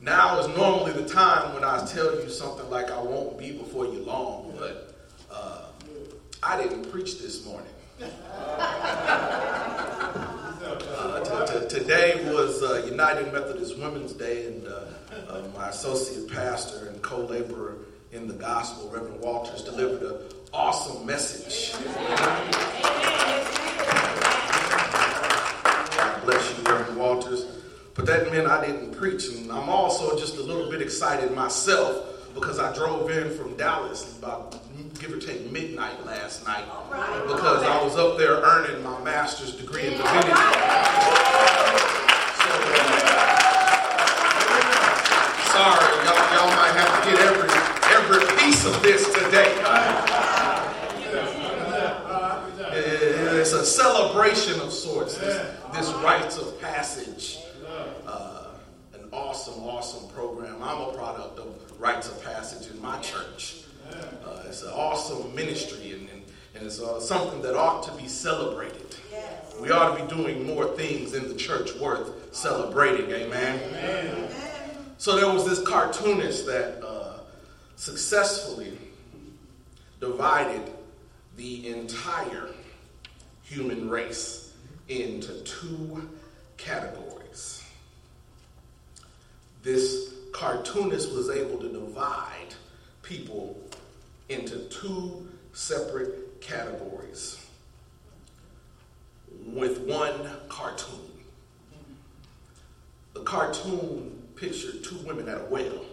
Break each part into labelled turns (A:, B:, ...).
A: Now is normally the time when I tell you something like I won't be before you long, but uh, I didn't preach this morning. Uh, t- t- today was uh, United Methodist Women's Day, and uh, uh, my associate pastor and co-laborer in the gospel, Reverend Walters, delivered an awesome message. you, Reverend Walters. But that meant I didn't preach. And I'm also just a little bit excited myself because I drove in from Dallas about give or take midnight last night because I was up there earning my master's degree in divinity. So, uh, sorry, y'all, y'all might have to get every every piece of this today. It's a celebration of sorts. This, this rites of passage. Uh, an awesome, awesome program. I'm a product of rites of passage in my church. Uh, it's an awesome ministry, and, and, and it's uh, something that ought to be celebrated. We ought to be doing more things in the church worth celebrating. Amen. Amen. So there was this cartoonist that uh, successfully divided the entire human race into two categories. This cartoonist was able to divide people into two separate categories with one cartoon. The cartoon pictured two women at a well.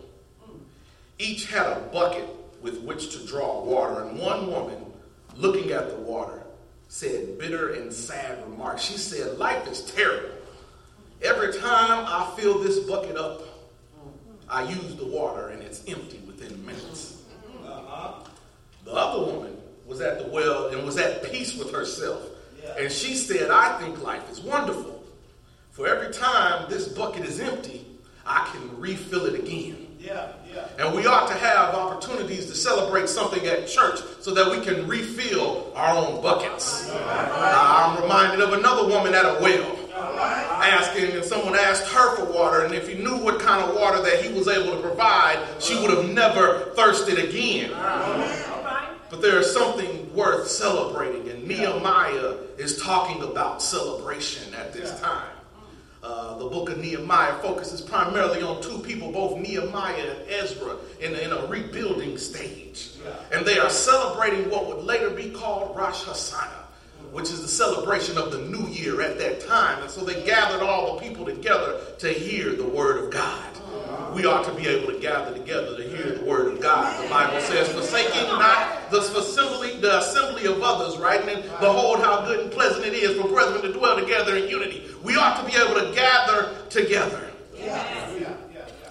A: Each had a bucket with which to draw water, and one woman, looking at the water, said bitter and sad remarks. She said, Life is terrible. Every time I fill this bucket up, I use the water and it's empty within minutes. Uh-huh. The other woman was at the well and was at peace with herself. Yeah. And she said, I think life is wonderful. For every time this bucket is empty, I can refill it again. Yeah. And we ought to have opportunities to celebrate something at church so that we can refill our own buckets. I'm reminded of another woman at a well asking, and someone asked her for water, and if he knew what kind of water that he was able to provide, she would have never thirsted again. But there is something worth celebrating, and Nehemiah is talking about celebration at this time. Uh, the book of Nehemiah focuses primarily on two people, both Nehemiah and Ezra, in, in a rebuilding stage. Yeah. And they are celebrating what would later be called Rosh Hashanah, which is the celebration of the new year at that time. And so they gathered all the people together to hear the word of God we ought to be able to gather together to hear the word of God. The Bible says, forsaking not the assembly, the assembly of others, right? And behold how good and pleasant it is for brethren to dwell together in unity. We ought to be able to gather together.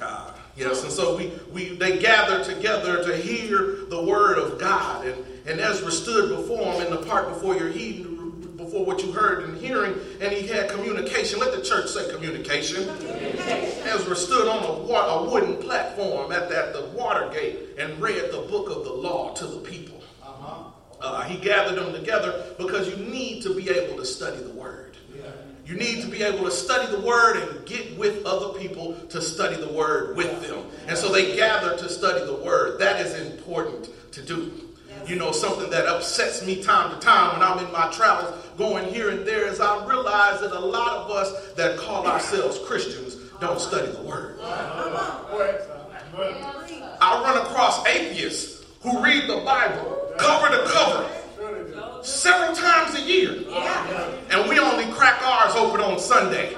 A: Uh, yes, and so we, we they gathered together to hear the word of God. And, and Ezra stood before him in the part before your heeding before what you heard and hearing, and he had communication. Let the church say communication. communication. we stood on a, a wooden platform at, at the water gate and read the book of the law to the people. Uh-huh. Uh, he gathered them together because you need to be able to study the word. Yeah. You need to be able to study the word and get with other people to study the word with them. And so they gather to study the word. That is important to do. You know, something that upsets me time to time when I'm in my travels going here and there is I realize that a lot of us that call ourselves Christians don't study the Word. I run across atheists who read the Bible cover to cover several times a year. And we only crack ours open on Sunday.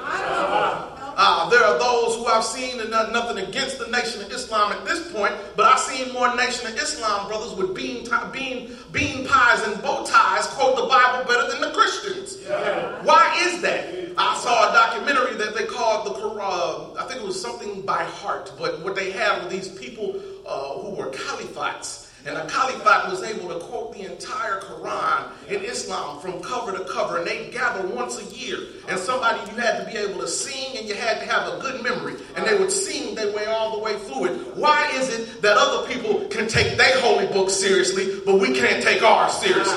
A: Uh, there are those who I've seen, and not, nothing against the Nation of Islam at this point, but I've seen more Nation of Islam brothers with bean, bean, bean pies and bow ties quote the Bible better than the Christians. Yeah. Why is that? I saw a documentary that they called the Quran, I think it was something by heart, but what they had were these people uh, who were caliphates and a caliphate was able to quote the entire Quran in Islam from cover to cover. And they gather once a year. And somebody you had to be able to sing and you had to have a good memory. And they would sing their way all the way through it. Why is it that other people can take their holy book seriously, but we can't take ours seriously?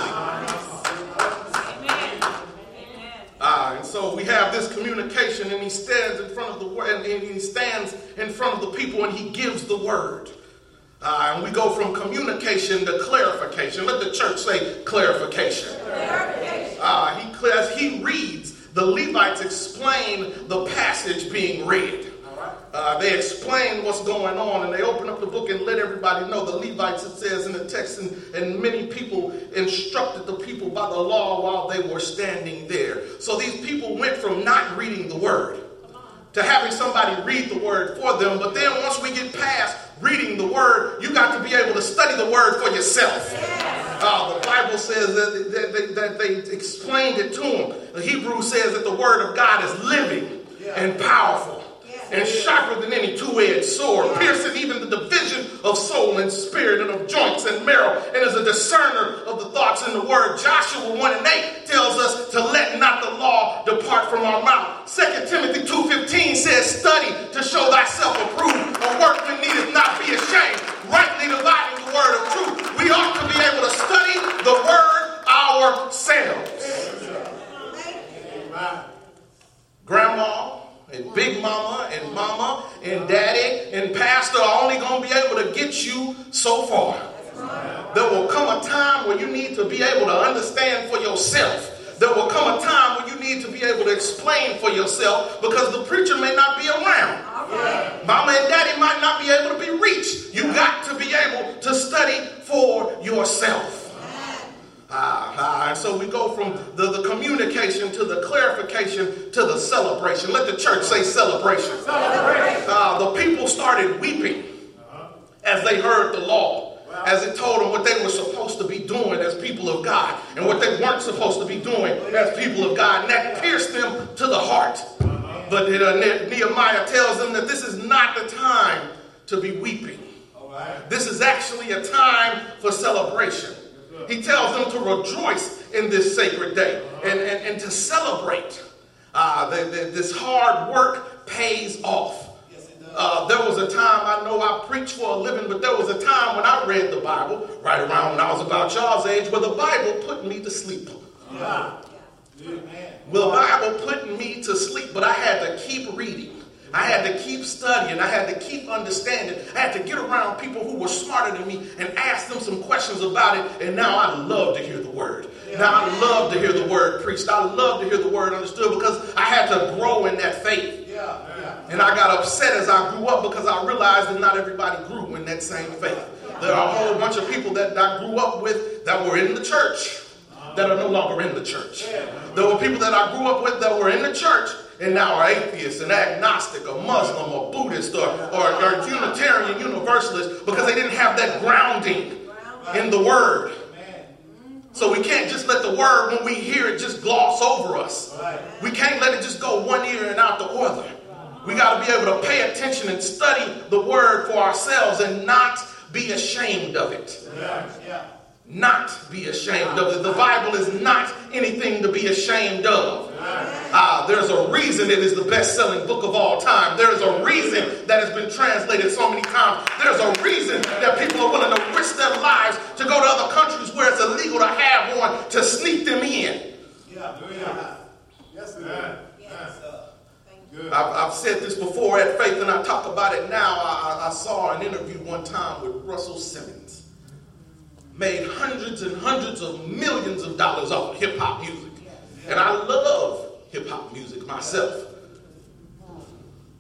A: Uh, and so we have this communication, and he stands in front of the word, and he stands in front of the people, and he gives the word. Uh, and we go from communication to clarification. Let the church say clarification. clarification. Uh, he, he reads, the Levites explain the passage being read. Uh, they explain what's going on and they open up the book and let everybody know. The Levites, it says in the text, and, and many people instructed the people by the law while they were standing there. So these people went from not reading the word to having somebody read the word for them. But then once we get past reading the word, you got to be able to study the word for yourself. Uh, the Bible says that, that, that, that, they explained it to them. The Hebrew says that the word of God is living and powerful and sharper than any two-edged sword, piercing even the division of soul and spirit and of joints and marrow, and is a discerner of the thoughts and the word. Joshua 1 and 8 tells us to let not the law depart from our mouth. 2 Timothy 2.15 says, study to show thyself approved, a workman needeth not be ashamed, rightly dividing the word of truth. We ought to be able to study the word ourselves. Grandma, and big mama and mama and daddy and pastor are only going to be able to get you so far. There will come a time when you need to be able to understand for yourself. There will come a time when you need to be able to explain for yourself because the preacher may not be around. Mama and daddy might not be able to be reached. You got to be able to study for yourself. Ah, ah, and so we go from the, the communication to the clarification to the celebration. Let the church say celebration. celebration. Uh, the people started weeping as they heard the law, as it told them what they were supposed to be doing as people of God and what they weren't supposed to be doing as people of God. And that pierced them to the heart. But uh, Nehemiah tells them that this is not the time to be weeping. This is actually a time for celebration. He tells them to rejoice in this sacred day and, and, and to celebrate. Uh, the, the, this hard work pays off. Uh, there was a time, I know I preach for a living, but there was a time when I read the Bible, right around when I was about y'all's age, where the Bible put me to sleep. Yeah. Well, the Bible put me to sleep, but I had to keep reading. I had to keep studying. I had to keep understanding. I had to get around people who were smarter than me and ask them some questions about it. And now I love to hear the word. Now I love to hear the word preached. I love to hear the word understood because I had to grow in that faith. And I got upset as I grew up because I realized that not everybody grew in that same faith. There are a whole bunch of people that I grew up with that were in the church that are no longer in the church. There were people that I grew up with that were in the church and now are atheists and agnostic or Muslim or Buddhist or, or, or Unitarian Universalist because they didn't have that grounding in the Word. So we can't just let the Word, when we hear it, just gloss over us. We can't let it just go one ear and out the other. We got to be able to pay attention and study the Word for ourselves and not be ashamed of it. Not be ashamed of it. The Bible is not anything to be ashamed of. Uh, there's a reason it is the best selling book of all time. There's a reason that it's been translated so many times. There's a reason that people are willing to risk their lives to go to other countries where it's illegal to have one to sneak them in. Yeah, yeah. Yes, sir. I've, I've, said this before at Faith, and I talk about it now. I, I saw an interview one time with Russell Simmons. made hundreds and hundreds of millions of dollars off of hip hop music. And I love hip hop music myself.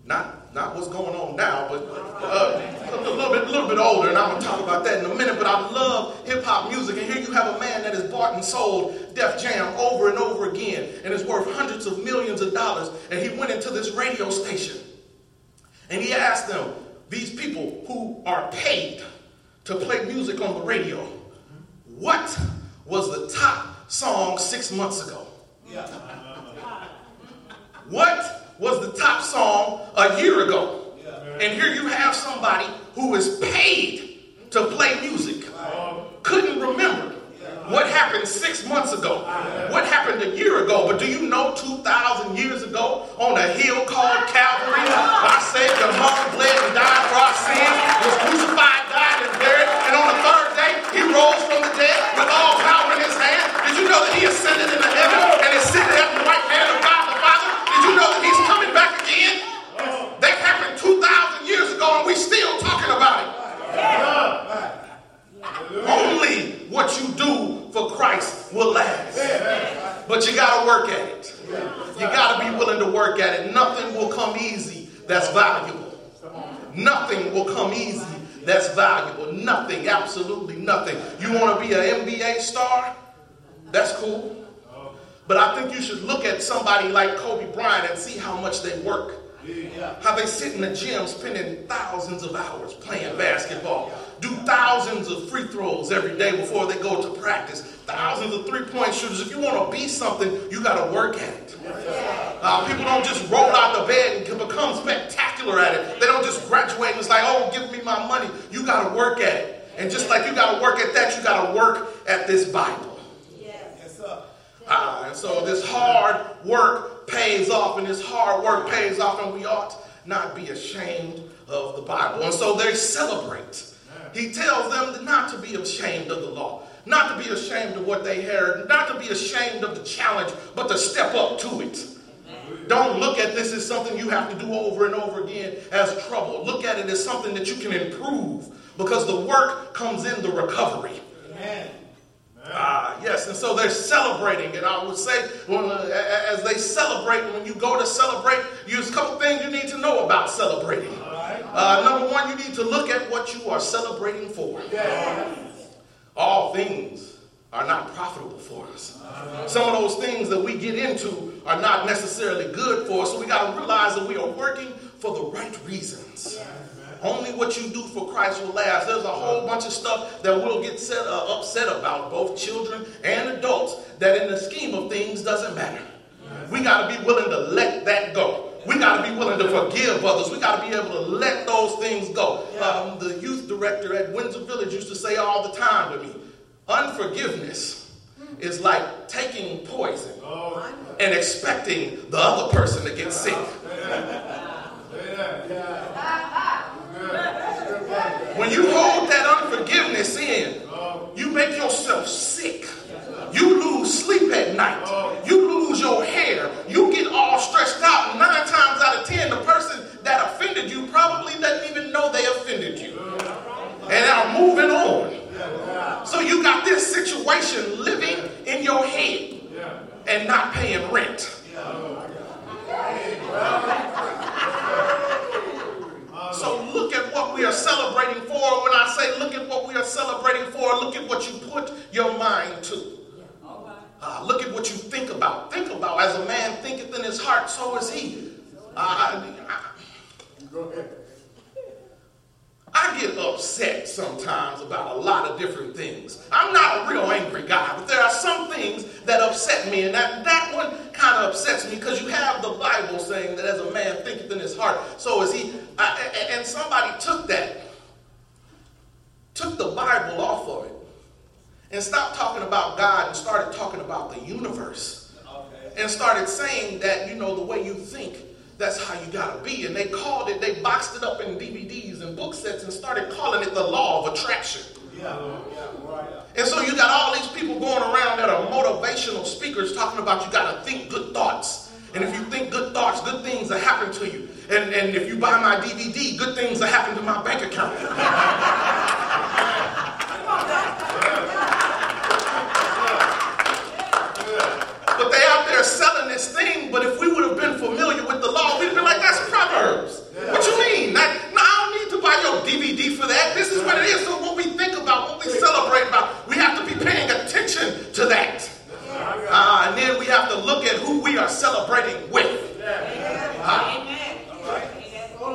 A: Not, not what's going on now, but uh, a little bit, little bit older, and I'm gonna talk about that in a minute. But I love hip hop music, and here you have a man that has bought and sold Def Jam over and over again, and is worth hundreds of millions of dollars. And he went into this radio station, and he asked them, these people who are paid to play music on the radio, what was the top song six months ago? Yeah. What was the top song a year ago? And here you have somebody who is paid to play music, couldn't remember what happened six months ago, what happened a year ago. But do you know 2,000 years ago on a hill called Calvary, our Savior hung, bled, and died for our sins, was crucified, died, and buried, and on the third day he rose from the dead with all power in his hand? Did you know that he ascended into heaven and is sitting at the right hand of God the Father? Did you know that he's coming back again? That happened 2,000 years ago, and we still talking about it. Only what you do for Christ will last. But you got to work at it. You got to be willing to work at it. Nothing will come easy that's valuable. Nothing will come easy that's valuable. Nothing, absolutely nothing. You want to be an NBA star? That's cool. But I think you should look at somebody like Kobe Bryant and see how much they work. How they sit in the gym spending thousands of hours playing basketball, do thousands of free throws every day before they go to practice, thousands of three point shooters. If you want to be something, you got to work at it. Uh, people don't just roll out the bed and become spectacular at it. They don't just graduate and it's like, oh, give me my money. You got to work at it. And just like you got to work at that, you got to work at this Bible. Yes, sir. Uh, and so this hard work pays off, and this hard work pays off, and we ought not be ashamed of the Bible. And so they celebrate. He tells them not to be ashamed of the law, not to be ashamed of what they heard, not to be ashamed of the challenge, but to step up to it. Don't look at this as something you have to do over and over again as trouble. Look at it as something that you can improve because the work comes in the recovery. Amen. Ah, yes, and so they're celebrating. And I would say, when, uh, as they celebrate, when you go to celebrate, there's a couple things you need to know about celebrating. Uh, number one, you need to look at what you are celebrating for. All things are not profitable for us. Some of those things that we get into are not necessarily good for us, so we got to realize that we are working for the right reasons. Only what you do for Christ will last. There's a whole bunch of stuff that we'll get set, uh, upset about, both children and adults, that in the scheme of things doesn't matter. We got to be willing to let that go. We got to be willing to forgive others. We got to be able to let those things go. Um, the youth director at Windsor Village used to say all the time to me unforgiveness is like taking poison and expecting the other person to get sick. When you hold that unforgiveness in, you make yourself sick. You lose sleep at night. You lose your hair. You get all stressed out. Nine times out of ten, the person that offended you probably doesn't even know they offended you. And are moving on. So you got this situation living in your head and not paying rent. So look at what we are celebrating for. When I say look at what we are celebrating for, look at what you put your mind to. Uh, look at what you think about. Think about as a man thinketh in his heart, so is he. I, ahead. I get upset sometimes about a lot of different things. I'm not a real angry guy, but there are some things that upset me, and that, that one kind of upsets me because you have the Bible saying that as a man thinketh in his heart, so is he. I, and somebody took that, took the Bible off of it, and stopped talking about God and started talking about the universe. And started saying that, you know, the way you think that's how you got to be. And they called it, they boxed it up in DVDs and book sets and started calling it the law of attraction. Yeah, yeah, right. And so you got all these people going around that are motivational speakers talking about you got to think good thoughts. And if you think good thoughts, good things will happen to you. And, and if you buy my DVD, good things will happen to my bank account. are celebrating with. Huh?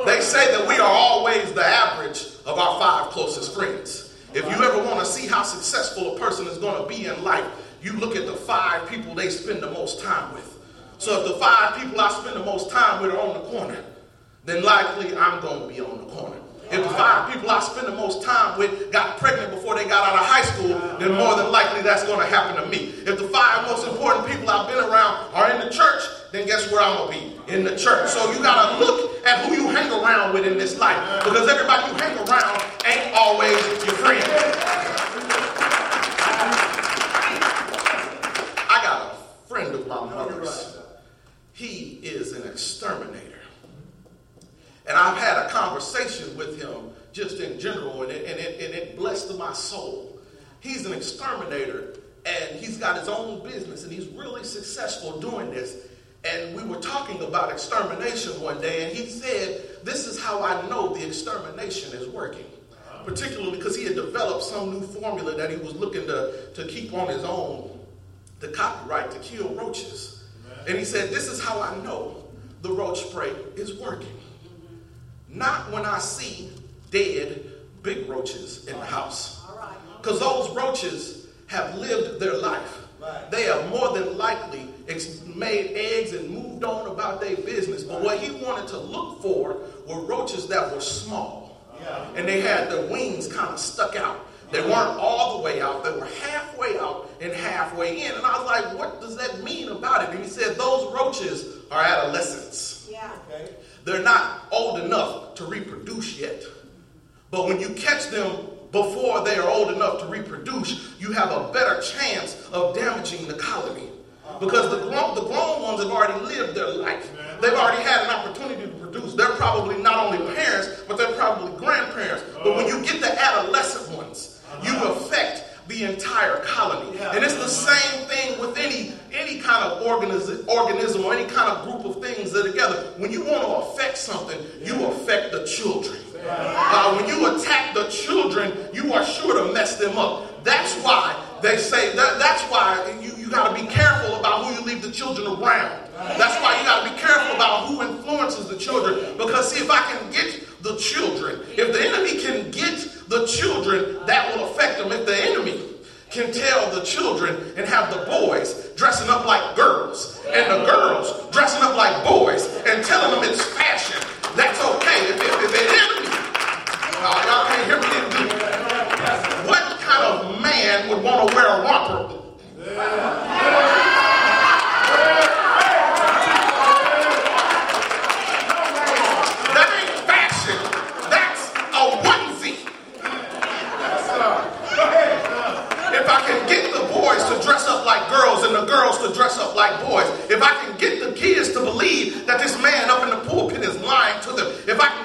A: They say that we are always the average of our five closest friends. If you ever want to see how successful a person is going to be in life, you look at the five people they spend the most time with. So if the five people I spend the most time with are on the corner, then likely I'm going to be on the corner. If the five people I spend the most time with got pregnant before they got out of high school, then more than likely that's going to happen to me. If the five most important people I've been around are in the church, then guess where I'm going to be? In the church. So you got to look at who you hang around with in this life because everybody you hang around ain't always your friend. I got a friend of my mother's. He is an exterminator. And I've had a conversation with him just in general, and it, and it, and it blessed my soul. He's an exterminator, and he's got his own business, and he's really successful doing this. And we were talking about extermination one day, and he said, This is how I know the extermination is working. Particularly because he had developed some new formula that he was looking to, to keep on his own, the copyright to kill roaches. And he said, This is how I know the roach spray is working. Not when I see dead big roaches in the house. Because those roaches have lived their life. They have more than likely made eggs and moved on about their business. But what he wanted to look for were roaches that were small. And they had their wings kind of stuck out. They weren't all the way out, they were halfway out and halfway in. And I was like, what does that mean about it? And he said, those roaches are adolescents. Yeah. Okay. They're not old enough to reproduce yet. But when you catch them before they are old enough to reproduce, you have a better chance of damaging the colony. Because the grown, the grown ones have already lived their life. They've already had an opportunity to produce. They're probably not only parents, but they're probably grandparents. But when you get the adolescent ones, you affect the entire colony. And it's the same thing kind of organism, organism or any kind of group of things that are together. When you want to affect something, you affect the children. Uh, when you attack the children, you are sure to mess them up. That's why they say that, that's why you, you got to be careful about who you leave the children around. That's why you got to be careful about who influences the children. Because see, if I can get the children, if the enemy can get the children, that will affect them. If the enemy can tell the children and have the boys dressing up like girls and the girls dressing up like boys and telling them it's fashion, that's okay. If, if, if the enemy, uh, y'all can't hear me. What kind of man would want to wear a romper? And the girls to dress up like boys. If I can get the kids to believe that this man up in the pulpit is lying to them, if I can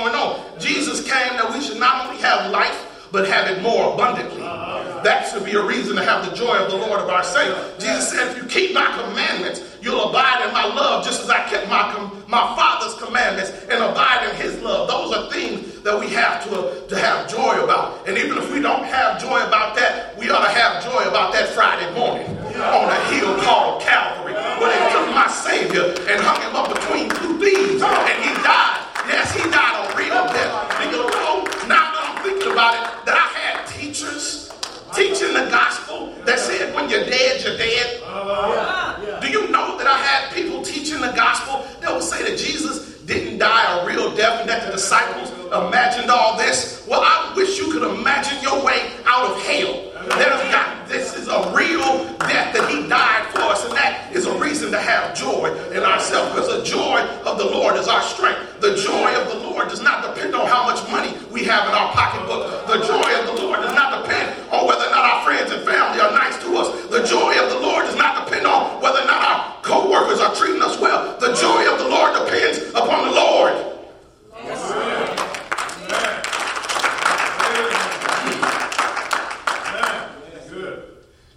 A: going on. Jesus came that we should not only have life, but have it more abundantly. That should be a reason to have the joy of the Lord of our sake. Jesus said, if you keep my commandments, you'll abide in my love just as I kept my, my Father's commandments and abide in his love. Those are things that we have to, to have joy about. And even if we don't have joy about that, we ought to have joy about that Friday morning on a hill called Calvary, where they took my Savior and hung him up between two thieves, and he died. Yes, he died real death. And you know, now that I'm thinking about it, that I had teachers teaching the gospel that said when you're dead, you're dead. Uh-huh. Do you know that I had people teaching the gospel that would say that Jesus didn't die a real death and that the disciples imagined all this? Well, I wish you could imagine your way out of hell. There's this is a real death that he died for us, and that is a reason to have joy in ourselves because the joy of the Lord is our strength. The joy of the Lord does not depend on how much money we have in our pocketbook. The joy of the Lord does not depend on whether or not our friends and family are nice to us. The joy of the Lord does not depend on whether or not our co-workers are treating us well. The joy upon the Lord. Yes,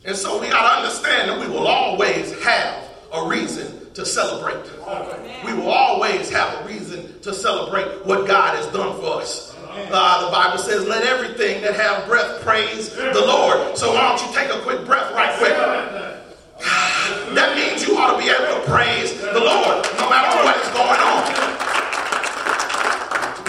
A: And so we got to understand that we will always have a reason to celebrate. We will always have a reason to celebrate what God has done for us. Uh, the Bible says, let everything that have breath praise the Lord. So why don't you take a quick breath right quick? That means you ought to be able to praise the Lord no matter what is going on.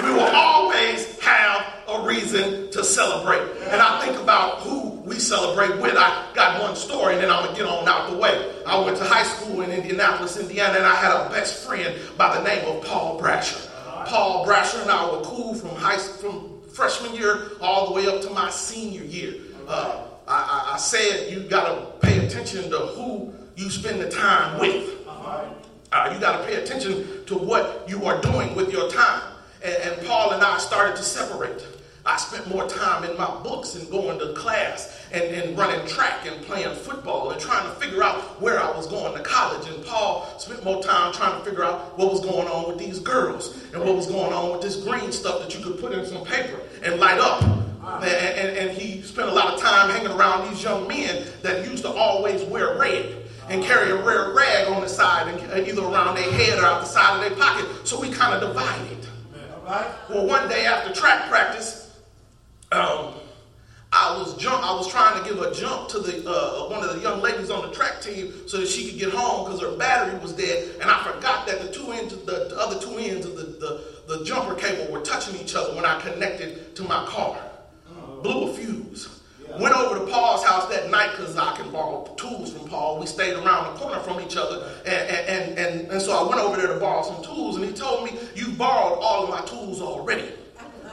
A: We will always have a reason to celebrate. And I think about who we celebrate with. I got one story and then I'm to get on out the way. I went to high school in Indianapolis, Indiana, and I had a best friend by the name of Paul Brasher. Paul Brasher and I were cool from high from freshman year all the way up to my senior year. Uh, I, I, said you got to pay attention to who you spend the time with. Uh, you got to pay attention to what you are doing with your time. And, and Paul and I started to separate. I spent more time in my books and going to class and, and running track and playing football and trying to figure out where I was going to college. And Paul spent more time trying to figure out what was going on with these girls and what was going on with this green stuff that you could put in some paper and light up. And, and, and he spent a lot of time hanging around these young men that used to always wear red and carry a rare rag on the side, and either around their head or out the side of their pocket. So we kind of divided. Well, one day after track practice, um, I was jump. I was trying to give a jump to the uh, one of the young ladies on the track team so that she could get home because her battery was dead, and I forgot that the two ends, the, the other two ends of the, the, the jumper cable were touching each other when I connected to my car. Blew a fuse. Went over to Paul's house that night because I can borrow tools from Paul. We stayed around the corner from each other. And, and, and, and so I went over there to borrow some tools. And he told me, You borrowed all of my tools already.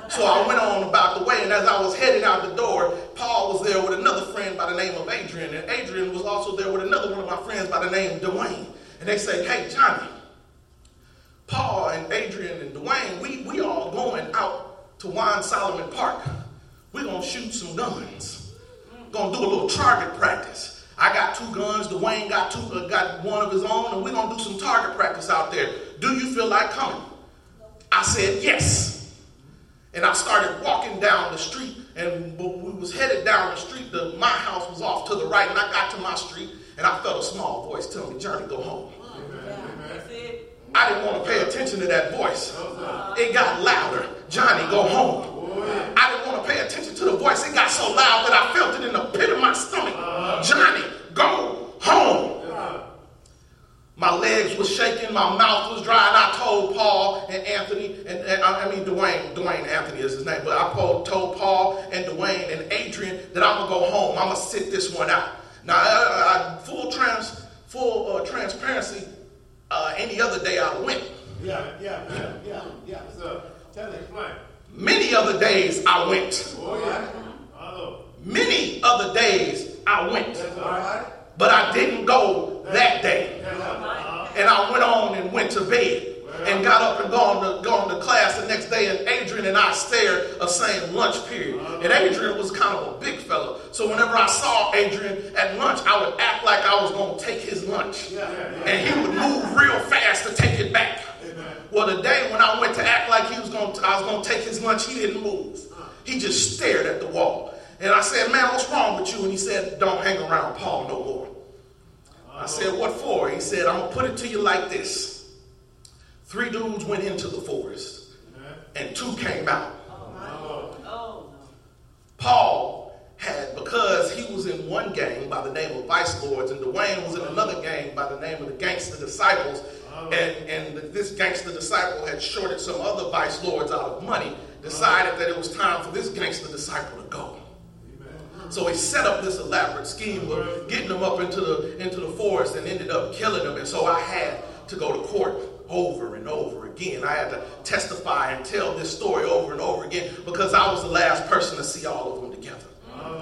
A: So I went on about the way, and as I was heading out the door, Paul was there with another friend by the name of Adrian, and Adrian was also there with another one of my friends by the name of Dwayne. And they say, Hey, Johnny, Paul and Adrian and Dwayne, we, we all going out to Wine Solomon Park. We're going to shoot some guns. To do a little target practice. I got two guns. Dwayne got two, uh, got one of his own, and we're to do some target practice out there. Do you feel like coming? I said, yes. And I started walking down the street, and we was headed down the street. The, my house was off to the right, and I got to my street, and I felt a small voice tell me, Johnny, go home. I didn't want to pay attention to that voice. It got louder. Johnny, go home. I didn't want to pay attention to the voice. It got so loud that I felt it in the pit of my stomach. Johnny, go home. My legs were shaking, my mouth was dry, and I told Paul and Anthony, and, and I mean Dwayne, Dwayne Anthony is his name, but I told Paul and Dwayne and Adrian that I'm gonna go home. I'm gonna sit this one out. Now, I, I, full trans, full uh, transparency. Uh, any other day I went.
B: Yeah, yeah, yeah, yeah, yeah. So. Tell explain.
A: Many other days I went. Many other days I went. But I didn't go that day. And I went on and went to bed and got up and gone to, gone to class the next day. And Adrian and I shared a same lunch period. And Adrian was kind of a big fella. So whenever I saw Adrian at lunch, I would act like I was going to take his lunch. And he would move real fast to take it back. Well, the day when I went to act like he was going to, I was going to take his lunch, he didn't move. He just stared at the wall. And I said, man, what's wrong with you? And he said, don't hang around Paul no more. I said, what for? He said, I'm to put it to you like this. Three dudes went into the forest and two came out. Paul had, because he was in one gang by the name of Vice Lords, and Dwayne was in another gang by the name of the Gangster Disciples, and, and this Gangster Disciple had shorted some other Vice Lords out of money, decided that it was time for this Gangster Disciple to go. So he set up this elaborate scheme of getting them up into the into the forest and ended up killing them. And so I had to go to court over and over again. I had to testify and tell this story over and over again because I was the last person to see all of them together.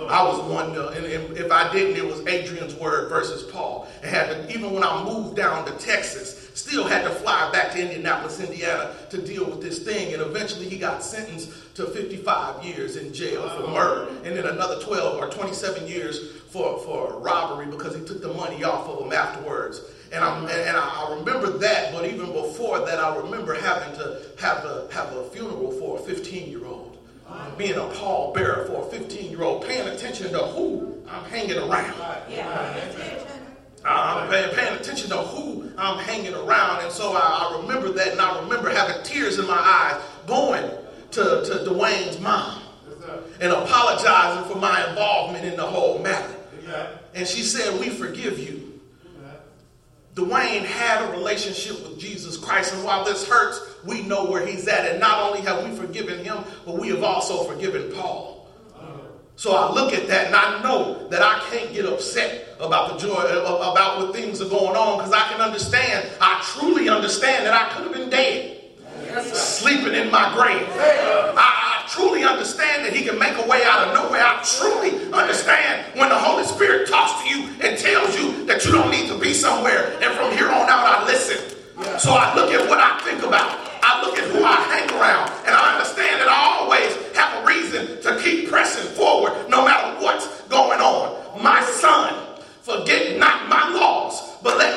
A: I was one, uh, and, and if I didn't, it was Adrian's word versus Paul. And had to, even when I moved down to Texas, still had to fly back to Indianapolis, Indiana to deal with this thing. And eventually he got sentenced to 55 years in jail for murder, and then another 12 or 27 years for, for robbery because he took the money off of him afterwards. And, I'm, and I remember that, but even before that, I remember having to have a, have a funeral for a 15 year old. Being a pallbearer for a 15 year old, paying attention to who I'm hanging around. I'm paying, paying attention to who I'm hanging around. And so I, I remember that, and I remember having tears in my eyes going to, to Dwayne's mom and apologizing for my involvement in the whole matter. And she said, We forgive you. Dwayne had a relationship with Jesus Christ, and while this hurts, we know where he's at. And not only have we forgiven him, but we have also forgiven Paul. So I look at that and I know that I can't get upset about the joy, uh, about what things are going on, because I can understand, I truly understand that I could have been dead. Sleeping in my grave. I, I truly understand that he can make a way out of nowhere. I truly understand when the Holy Spirit talks to you and tells you that you don't need to be somewhere. And from here on out, I listen. So I look at what I I look at who I hang around, and I understand that I always have a reason to keep pressing forward no matter what's going on. My son, forget not my laws, but let